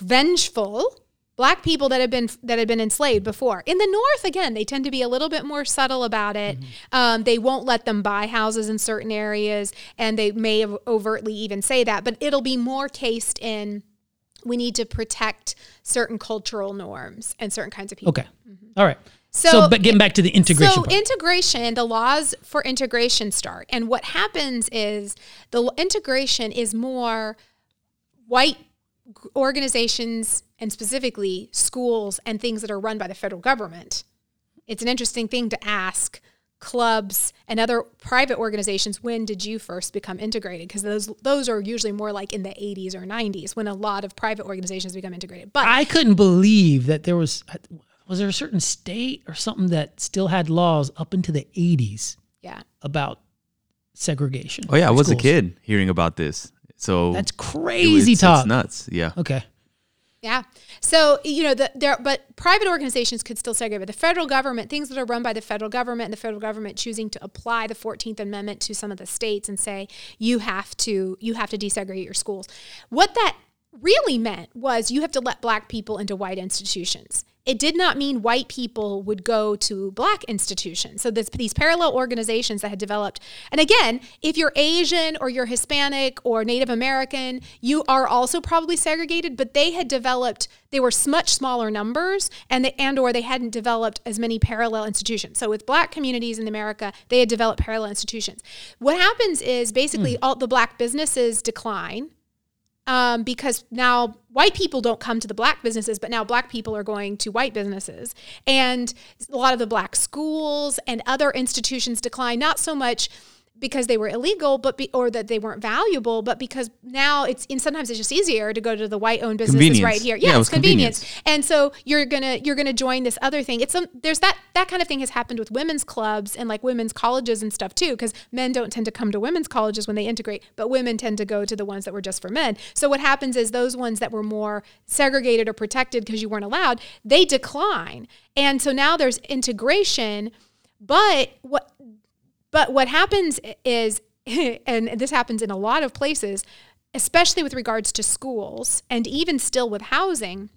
vengeful black people that have been that have been enslaved before. In the North, again, they tend to be a little bit more subtle about it. Um, they won't let them buy houses in certain areas, and they may have overtly even say that, but it'll be more cased in. We need to protect certain cultural norms and certain kinds of people. Okay. All right. So, So- but getting back to the integration So part. integration, the laws for integration start, and what happens is the integration is more white organizations and specifically schools and things that are run by the federal government. It's an interesting thing to ask clubs and other private organizations when did you first become integrated because those those are usually more like in the 80s or 90s when a lot of private organizations become integrated but I couldn't believe that there was was there a certain state or something that still had laws up into the 80s yeah about segregation. Oh yeah, I for was a kid hearing about this. So That's it- crazy talk. It's nuts. Yeah. Okay. Yeah. So, you know, the, there, but private organizations could still segregate. But the federal government, things that are run by the federal government and the federal government choosing to apply the 14th Amendment to some of the states and say, you have to, you have to desegregate your schools. What that really meant was you have to let black people into white institutions. It did not mean white people would go to black institutions. So this, these parallel organizations that had developed, and again, if you're Asian or you're Hispanic or Native American, you are also probably segregated. But they had developed; they were much smaller numbers, and they, and or they hadn't developed as many parallel institutions. So with black communities in America, they had developed parallel institutions. What happens is basically hmm. all the black businesses decline um, because now white people don't come to the black businesses, but now black people are going to white businesses. And a lot of the black schools and other institutions decline, not so much because they were illegal, but be, or that they weren't valuable, but because now it's and sometimes it's just easier to go to the white-owned businesses right here. Yeah, Yeah, it it's was convenience. convenience. And so you're gonna you're gonna join this other thing. It's some there's that that kind of thing has happened with women's clubs and like women's colleges and stuff too, because men don't tend to come to women's colleges when they integrate, but women tend to go to the ones that were just for men. So what happens is those ones that were more segregated or protected because you weren't allowed, they decline. And so now there's integration, but what but what happens is, and this happens in a lot of places, especially with regards to schools and even still with housing,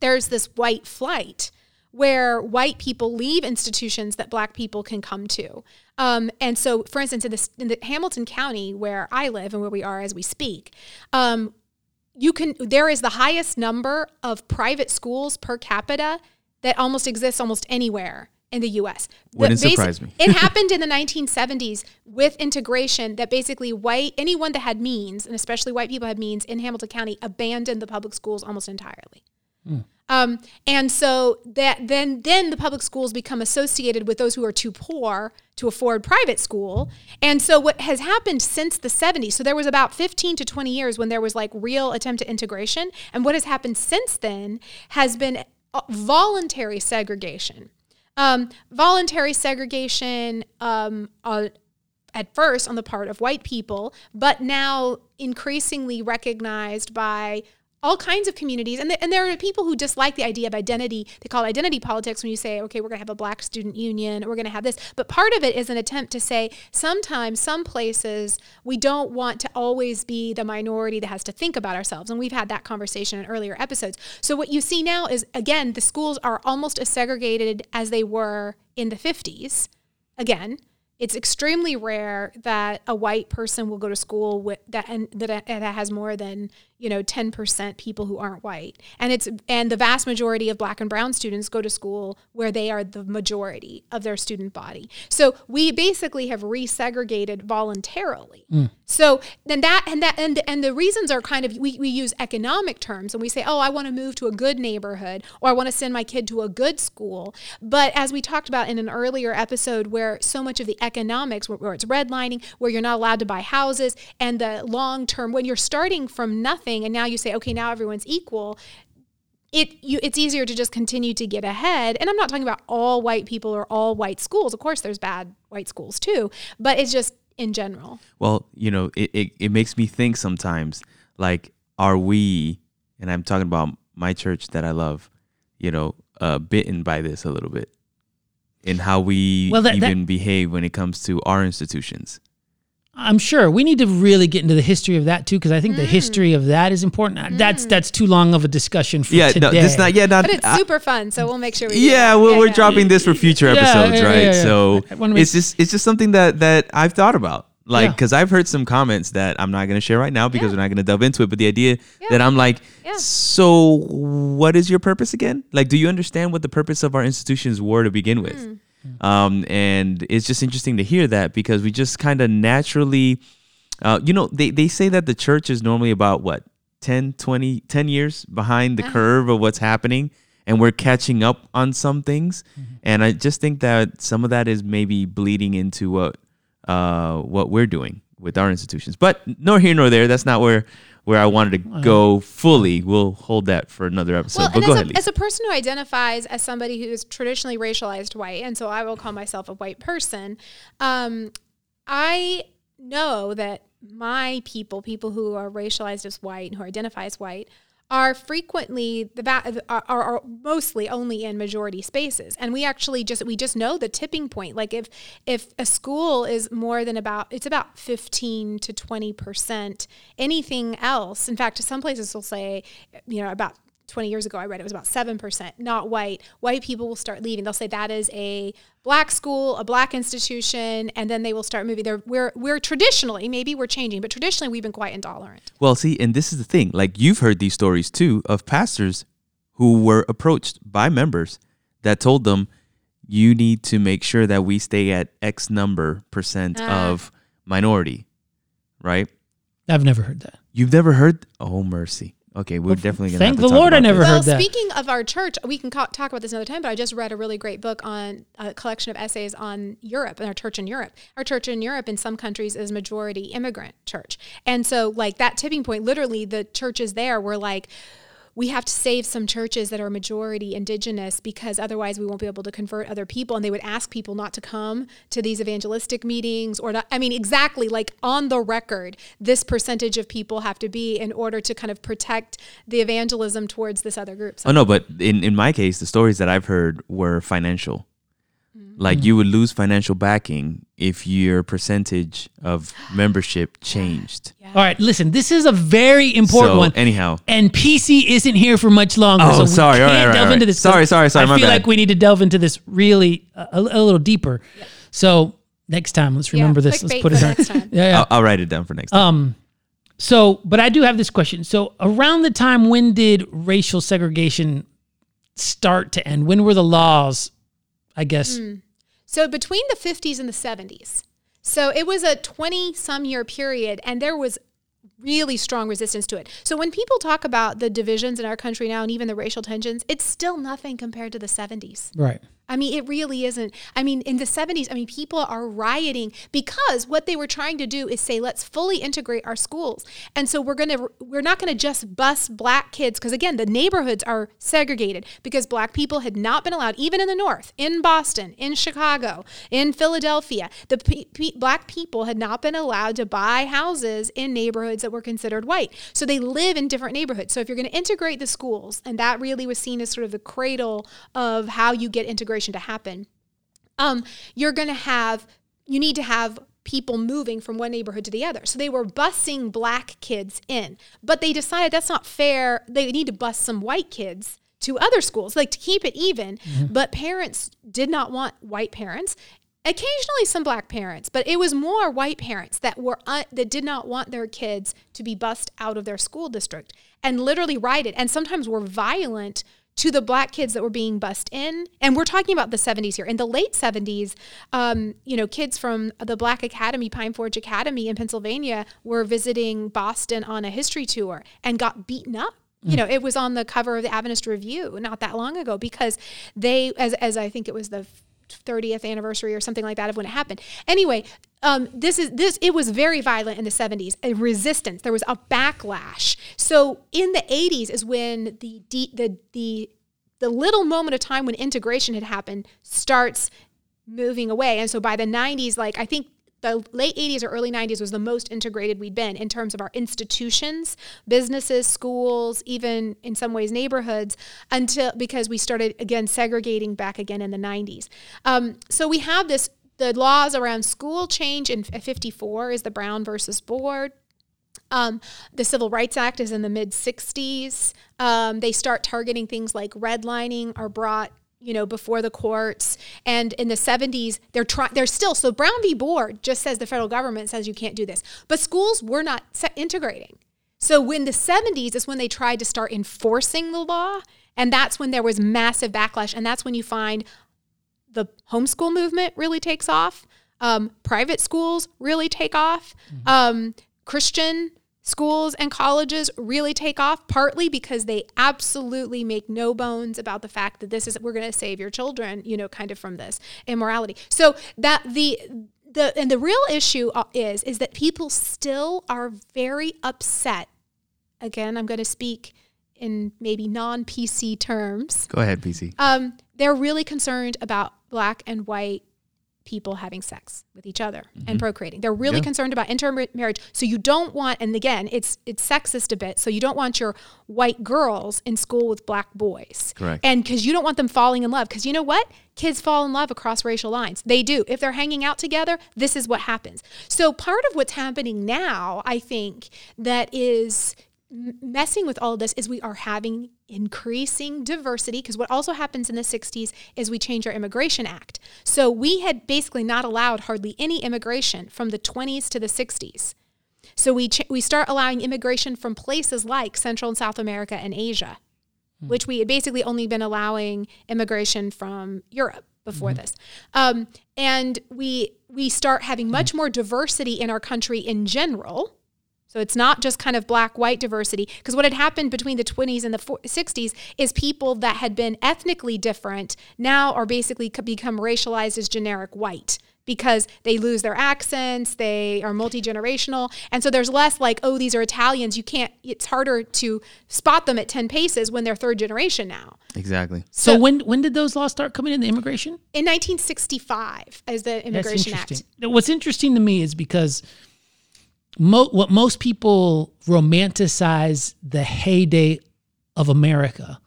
there's this white flight where white people leave institutions that black people can come to. Um, and so, for instance, in, this, in the Hamilton County where I live and where we are as we speak, um, you can there is the highest number of private schools per capita that almost exists almost anywhere in the US. Wouldn't The basi- surprise me. it happened in the 1970s with integration that basically white anyone that had means and especially white people had means in Hamilton County abandoned the public schools almost entirely. Um, and so that then then the public schools become associated with those who are too poor to afford private school. And so what has happened since the 70s, so there was about 15 to 20 years when there was like real attempt at integration. And what has happened since then has been uh, voluntary segregation. Um, voluntary segregation um, uh, at first on the part of white people, but now increasingly recognized by all kinds of communities. And, the, and there are people who dislike the idea of identity. They call it identity politics when you say, okay, we're going to have a black student union, we're going to have this. But part of it is an attempt to say sometimes, some places, we don't want to always be the minority that has to think about ourselves. And we've had that conversation in earlier episodes. So what you see now is, again, the schools are almost as segregated as they were in the 50s. Again, it's extremely rare that a white person will go to school with that and that, that has more than you know 10% people who aren't white. And it's and the vast majority of black and brown students go to school where they are the majority of their student body. So we basically have resegregated voluntarily. Mm. So then that and that and and the reasons are kind of we, we use economic terms and we say oh i want to move to a good neighborhood or i want to send my kid to a good school. But as we talked about in an earlier episode where so much of the economics where, where it's redlining where you're not allowed to buy houses and the long term when you're starting from nothing and now you say okay now everyone's equal it you it's easier to just continue to get ahead. And i'm not talking about all white people or all white schools. Of course there's bad white schools too but it's just in general. Well, you know, it, it, it makes me think sometimes, like, are we, and I'm talking about my church that I love, you know, uh, bitten by this a little bit in how we Well, that- that- even behave when it comes to our institutions. I'm sure we need to really get into the history of that too, because I think the history mm. of that is important. Uh, that's mm. that's too long of a discussion for Yeah, today. no, this not, yeah, not, but it's I- super fun so we'll make sure we do yeah, that. well, we're yeah. dropping this for future episodes, yeah, right? yeah, yeah. So I it's just it's just something that that I've thought about, like, Yeah. because I've heard some comments that I'm not going to share right now because we're not going to delve into it. But the idea that I'm like, Yeah. so what is your purpose again? Like, do you understand what the purpose of our institutions were to begin with? Mm. Um, and it's just interesting to hear that because we just kind of naturally, uh, you know, they, they say that the church is normally about what 10, 20, 10 years behind Uh-huh. the curve of what's happening and we're catching up on some things. Mm-hmm. And I just think that some of that is maybe bleeding into what uh, what we're doing with our institutions. But nor here nor there. That's not where where I wanted to go fully. We'll hold that for another episode. Well, but and go as, ahead, a, Lisa. as a person who identifies as somebody who is traditionally racialized white, and so I will call myself a white person, um, I know that my people, people who are racialized as white and who identify as white, are frequently the va- are, are, mostly only in majority spaces. And we actually just we just know the tipping point. Like if if a school is more than about it's about 15 to 20 percent anything else. In fact some places will say you know about 20 years ago, I read it was about 7%, not white. White people will start leaving. They'll say that is a black school, a black institution, and then they will start moving. They're, we're, we're traditionally, maybe we're changing, but traditionally we've been quite intolerant. Well, see, and this is the thing. Like you've heard these stories too of pastors who were approached by members that told them, "You need to make sure that we stay at X number percent Ah. of minority." Right? I've never heard that. You've never heard? Oh, mercy. Okay, we're definitely gonna. thank the talk Lord I never this. heard Well, that. speaking of our church, we can co- talk about this another time, but I just read a really great book on a collection of essays on Europe and our church in Europe. Our church in Europe in some countries is majority immigrant church. And so like that tipping point, literally the churches there were like, we have to save some churches that are majority indigenous because otherwise we won't be able to convert other people. And they would ask people not to come to these evangelistic meetings or not. I mean, exactly like on the record, this percentage of people have to be in order to kind of protect the evangelism towards this other group. So Oh no, but in in my case, the stories that I've heard were financial. Like you would lose financial backing if your percentage of membership changed. All right, listen, this is a very important So, one. anyhow. and PC isn't here for much longer. Oh, so we sorry. All Can't right, right, delve right. into this. Sorry, sorry, sorry, I my feel bad. like we need to delve into this really uh, a, a little deeper. So next time, let's remember this. Let's put it on. Yeah, yeah. I'll, I'll write it down for next time. Um, So, but I do have this question. So, around the time when did racial segregation start to end? When were the laws, I guess? Hmm. So between the 50s and the 70s. So it was a 20 some year period, and there was really strong resistance to it. So when people talk about the divisions in our country now and even the racial tensions, it's still nothing compared to the 70s. Right. I mean, it really isn't. I mean, in the 70s, I mean, people are rioting because what they were trying to do is say, let's fully integrate our schools. And so we're going to, we're not going to just bus black kids because, again, the neighborhoods are segregated because black people had not been allowed, even in the North, in Boston, in Chicago, in Philadelphia. The pe- pe- black people had not been allowed to buy houses in neighborhoods that were considered white. So they live in different neighborhoods. So if you're going to integrate the schools, and that really was seen as sort of the cradle of how you get integration to happen, um, you're going to have, you need to have people moving from one neighborhood to the other. So they were busing black kids in, but they decided that's not fair. They need to bus some white kids to other schools, like to keep it even. But parents did not want white parents. Occasionally, some black parents, but it was more white parents that were un- that did not want their kids to be bussed out of their school district and literally rioted, and sometimes were violent to the black kids that were being bussed in. And we're talking about the 70s here. In the late 70s, um, you know, kids from the Black Academy, Pine Forge Academy in Pennsylvania, were visiting Boston on a history tour and got beaten up. You know, it was on the cover of the Adventist Review not that long ago because they, as, as I think it was the 30th anniversary or something like that of when it happened. Anyway, um, this is this. It was very violent in the 70s. A resistance. There was a backlash. So in the 80s is when the de- the the the little moment of time when integration had happened starts moving away. And so by the 90s, like I think the late 80s or early 90s was the most integrated we'd been in terms of our institutions, businesses, schools, even in some ways neighborhoods, until because we started again segregating back again in the 90s. Um, so we have this the laws around school change in 54 is the Brown versus Board. Um, the Civil Rights Act is in the mid 60s. Um, they start targeting things like redlining are brought you know before the courts and in the 70s they're trying they're still so brown v board just says the federal government says you can't do this but schools were not integrating so when the 70s is when they tried to start enforcing the law and that's when there was massive backlash and that's when you find the homeschool movement really takes off. Um, private schools really take off. Um, Christian schools and colleges really take off, partly because they absolutely make no bones about the fact that this is we're going to save your children, you know, kind of from this immorality. So that the the and the real issue uh, is is that people still are very upset. Again, I'm going to speak in maybe non PC terms Go ahead, PC. um, they're really concerned about black and white people having sex with each other and mm-hmm. procreating. They're really Yeah. concerned about intermarriage. So you don't want, and again, it's it's sexist a bit. So you don't want your white girls in school with black boys, Correct. And because you don't want them falling in love. Because you know what, kids fall in love across racial lines. They do. If they're hanging out together, this is what happens. So part of what's happening now, I think, that is messing with all of this is we are having increasing diversity because what also happens in the 60s is we change our immigration act so we had basically not allowed hardly any immigration from the 20s to the 60s so we ch- we start allowing immigration from places like central and south america and asia which we had basically only been allowing immigration from Europe before this. Um, and we we start having much more diversity in our country in general. So it's not just kind of black white diversity because what had happened between the 20s and the fo- 60s is people that had been ethnically different now are basically become racialized as generic white because they lose their accents, they are multi-generational, and so there's less like oh these are Italians, you can't it's harder to spot them at 10 paces when they're third generation now. Exactly. So, when when did those laws start coming in the immigration? In 1965 as the That's Immigration interesting. Act. What's interesting to me is because mo- what most people romanticize the heyday of America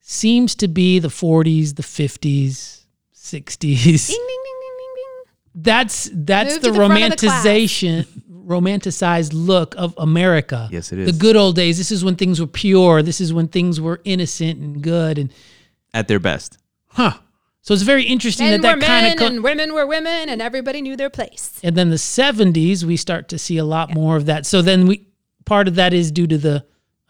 seems to be the 40s, the 50s, 60s. Ding ding ding ding ding ding. That's that's Move the the front of the romanticization romanticized look of America. Yes, it is. The good old days. This is when things were pure. This is when things were innocent and good and At their best. huh. So it's very interesting Men that that kind of co- and women were women and everybody knew their place. and then the 70s we start to see a lot more of that so then we part of that is due to the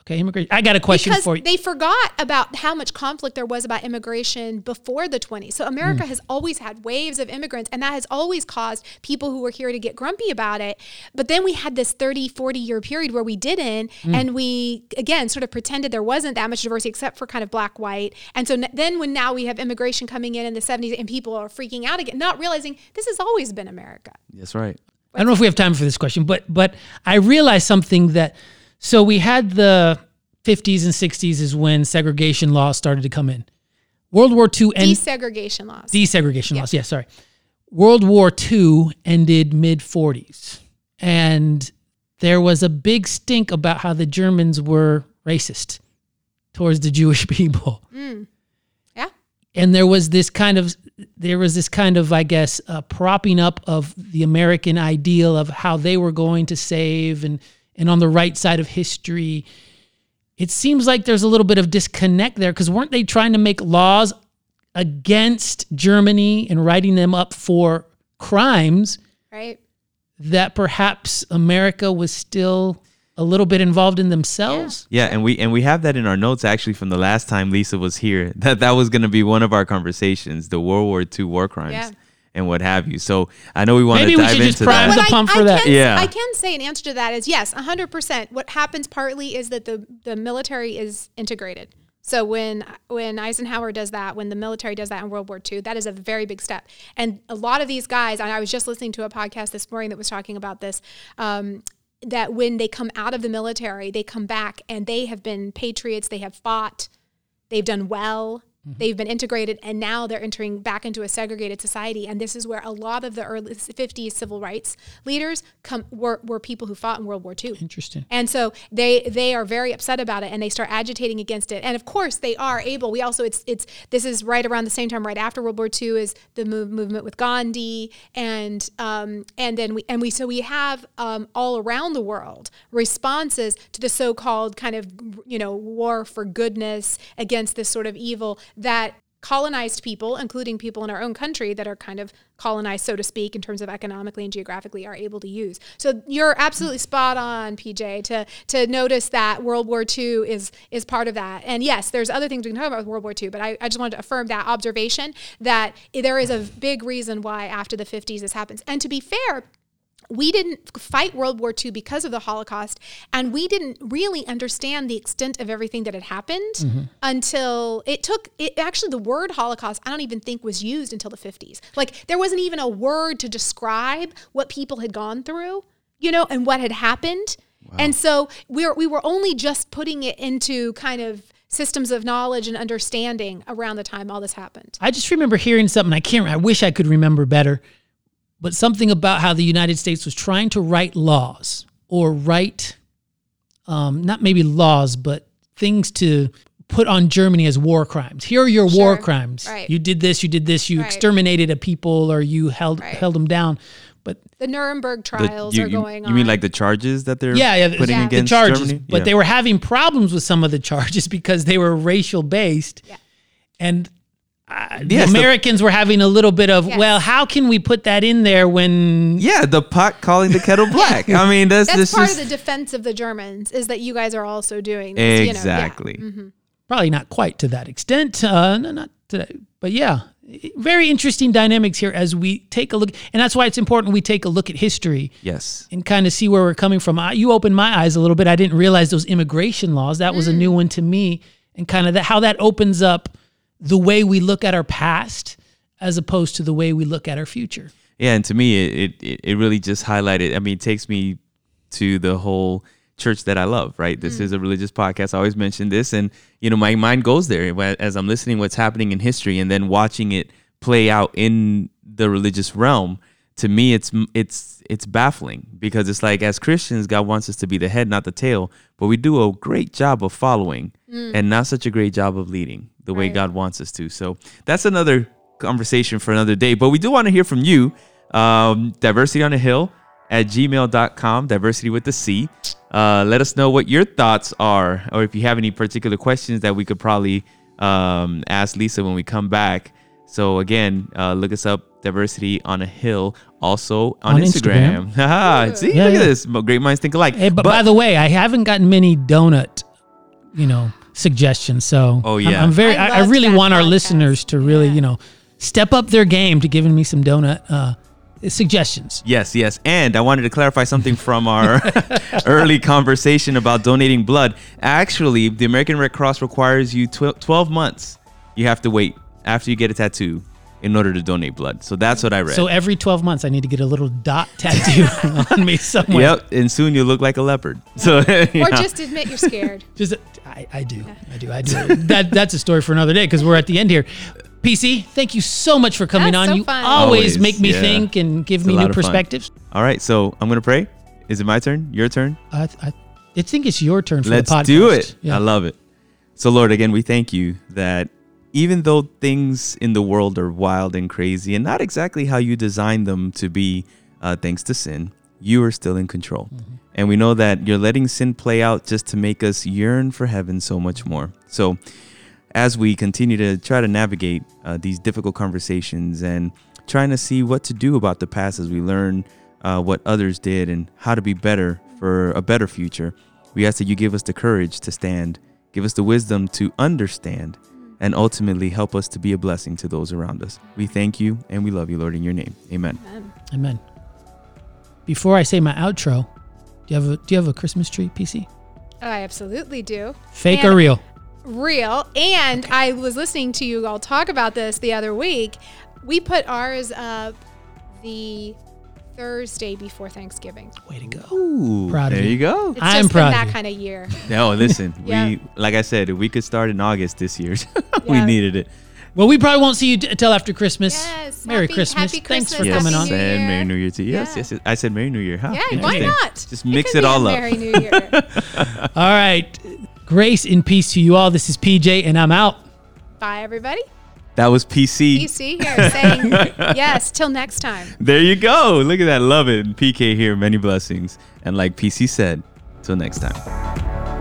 okay immigration? I got a question because for you. they forgot about how much conflict there was about immigration before the 20s. So America Hmm. has always had waves of immigrants and that has always caused people who were here to get grumpy about it. But then we had this 30, 40 year period where we didn't Hmm. and we again sort of pretended there wasn't that much diversity except for kind of black white. And so n- then when now we have immigration coming in in the 70s and people are freaking out again, not realizing this has always been America. That's right. I don't know if we have time for this question, but but I realized something that so we had the 50s and 60s is when segregation laws started to come in. World War II and Desegregation laws. desegregation laws. Yeah, sorry. World War II ended mid 40s, and there was a big stink about how the Germans were racist towards the Jewish people. yeah. and there was this kind of there was this kind of i guess uh, propping up of the american ideal of how they were going to save and and on the right side of history it seems like there's a little bit of disconnect there because weren't they trying to make laws against germany and writing them up for crimes Right. that perhaps america was still a little bit involved in themselves Yeah, and we and we have that in our notes actually from the last time Lisa was here. That that was going to be one of our conversations, the World War II war crimes Yeah. And what have you. So I know we want Maybe to we dive should just into prime that. the But pump for I that. Can, Yeah. I can say an answer to that is yes, 100%. What happens partly is that the, the military is integrated. So when when Eisenhower does that, when the military does that in World War II, that is a very big step. And a lot of these guys, and I was just listening to a podcast this morning that was talking about this, um, that when they come out of the military, they come back and they have been patriots, they have fought, they've done well. They've been integrated and now they're entering back into a segregated society. And this is where a lot of the early 50s civil rights leaders come were, were people who fought in World War II. interesting And so they they are very upset about it and they start agitating against it. And of course they are able. We also it's it's this is right around the same time right after World War II is the move, movement with Gandhi and um, and then we and we so we have um, all around the world responses to the so-called kind of you know war for goodness against this sort of evil that colonized people, including people in our own country that are kind of colonized, so to speak, in terms of economically and geographically, are able to use. So you're absolutely spot on, PJ, to to notice that World War II is is part of that. And yes, there's other things we can talk about with World War II, but I, I just wanted to affirm that observation that there is a big reason why after the 50s this happens. And to be fair, we didn't fight World War II because of the Holocaust, and we didn't really understand the extent of everything that had happened mm-hmm. until it took. It actually, the word Holocaust, I don't even think was used until the fifties. Like there wasn't even a word to describe what people had gone through, you know, and what had happened. And so we were we were only just putting it into kind of systems of knowledge and understanding around the time all this happened. I just remember hearing something. I can't. I wish I could remember better, but something about how the United States was trying to write laws or write, um, not maybe laws, but things to put on Germany as war crimes. Here are your war crimes. Right. You did this. You did this. You Right. exterminated a people, or you held Right. held them down. But The Nuremberg The- trials you, are you- going on. you mean like the charges that they're yeah, yeah, putting Yeah. the against charges. Germany? But Yeah. they were having problems with some of the charges because they were racial based, Yeah. and uh, the Yes, the- Americans were having a little bit of, Yes. well, how can we put that in there when yeah, the pot calling the kettle black. I mean, that's, That's this part is of the defense of the Germans is that you guys are also doing this. you know, yeah. exactly. probably not quite to that extent, uh, no, not to that, but yeah, very interesting dynamics here as we take a look, and that's why it's important we take a look at history Yes. and kind of see where we're coming from. I, you opened my eyes a little bit. I didn't realize those immigration laws. That was a new one to me, and kind of that how that opens up the way we look at our past as opposed to the way we look at our future. Yeah, and to me, it, it it really just highlighted. I mean, it takes me to the whole church that I love. Right, this mm. is a religious podcast. I always mention this, and you know, my mind goes there as I'm listening what's happening in history, and then watching it play out in the religious realm. To me, it's it's it's baffling because it's like as Christians, God wants us to be the head, not the tail, but we do a great job of following mm. and not such a great job of leading the way Right. God wants us to. So that's another conversation for another day. But we do want to hear from you. Um, diversity on a hill at gmail.com, diversity with the C. Uh, let us know what your thoughts are, or if you have any particular questions that we could probably um, ask Lisa when we come back. So again, uh, look us up, Diversity on a Hill, also on, On Instagram. Haha, See, Yeah, look yeah. at this. Great minds think alike. Hey, but, by the way, I haven't gotten many donut, you know, suggestions. So Oh, I'm- yeah. I'm, very. I I, I really that want our listeners to really, Yeah. you know, step up their game to giving me some donut uh, suggestions. Yes, yes. And I wanted to clarify something from our early conversation about donating blood. Actually, the American Red Cross requires you tw- 12 months. You have to wait after you get a tattoo in order to donate blood. So that's what I read. So every 12 months, I need to get a little dot tattoo on me somewhere. Yep, and soon you'll look like a leopard. So Or yeah. just admit you're scared. Just I, I do, I do, I do. that that's a story for another day because we're at the end here. PC, thank you so much for coming That's on. so you always, Always, make me yeah. think and give It's me new of fun. perspectives. All right, so I'm gonna pray. Is it my turn? Your turn? I, I, I think it's your turn for Let's the podcast. do it. Yeah. I love it. So, Lord, again, we thank you that even though things in the world are wild and crazy and not exactly how you designed them to be, uh, thanks to sin, you are still in control. And we know that you're letting sin play out just to make us yearn for heaven so much more. So, as we continue to try to navigate uh, these difficult conversations and trying to see what to do about the past as we learn uh, what others did and how to be better for a better future, we ask that you give us the courage to stand, give us the wisdom to understand, and ultimately help us to be a blessing to those around us. We thank you and we love you, Lord, in your name. Amen. Um, Amen. Before I say my outro, do you have a do you have a Christmas tree, PC? I absolutely do. Fake And- or real? real. And I was listening to you all talk about this the other week. We put ours up the Thursday before Thanksgiving. Way to go. Ooh, Proud of there you. you go. It's I'm just proud been of that you. kind of year. No, listen, Yeah. we like I said, if we could start in August this year, we Yeah. needed it. Well, we probably won't see you t- till after Christmas. Yes. Merry Happy- Christmas. happy Thanks for Christmas, coming on. New And Merry New Year to you. Yes, Yeah. yes, yes. I said Merry New Year. Huh? Yeah, why Interesting. not? Just mix could it be a all up. Merry New Year. All right. Grace and peace to you all. This is PJ, and I'm out. Bye, everybody. That was PC. PC here saying yes. Till next time. There you go. Look at that. Love it. PK here. Many blessings. And like PC said, till next time.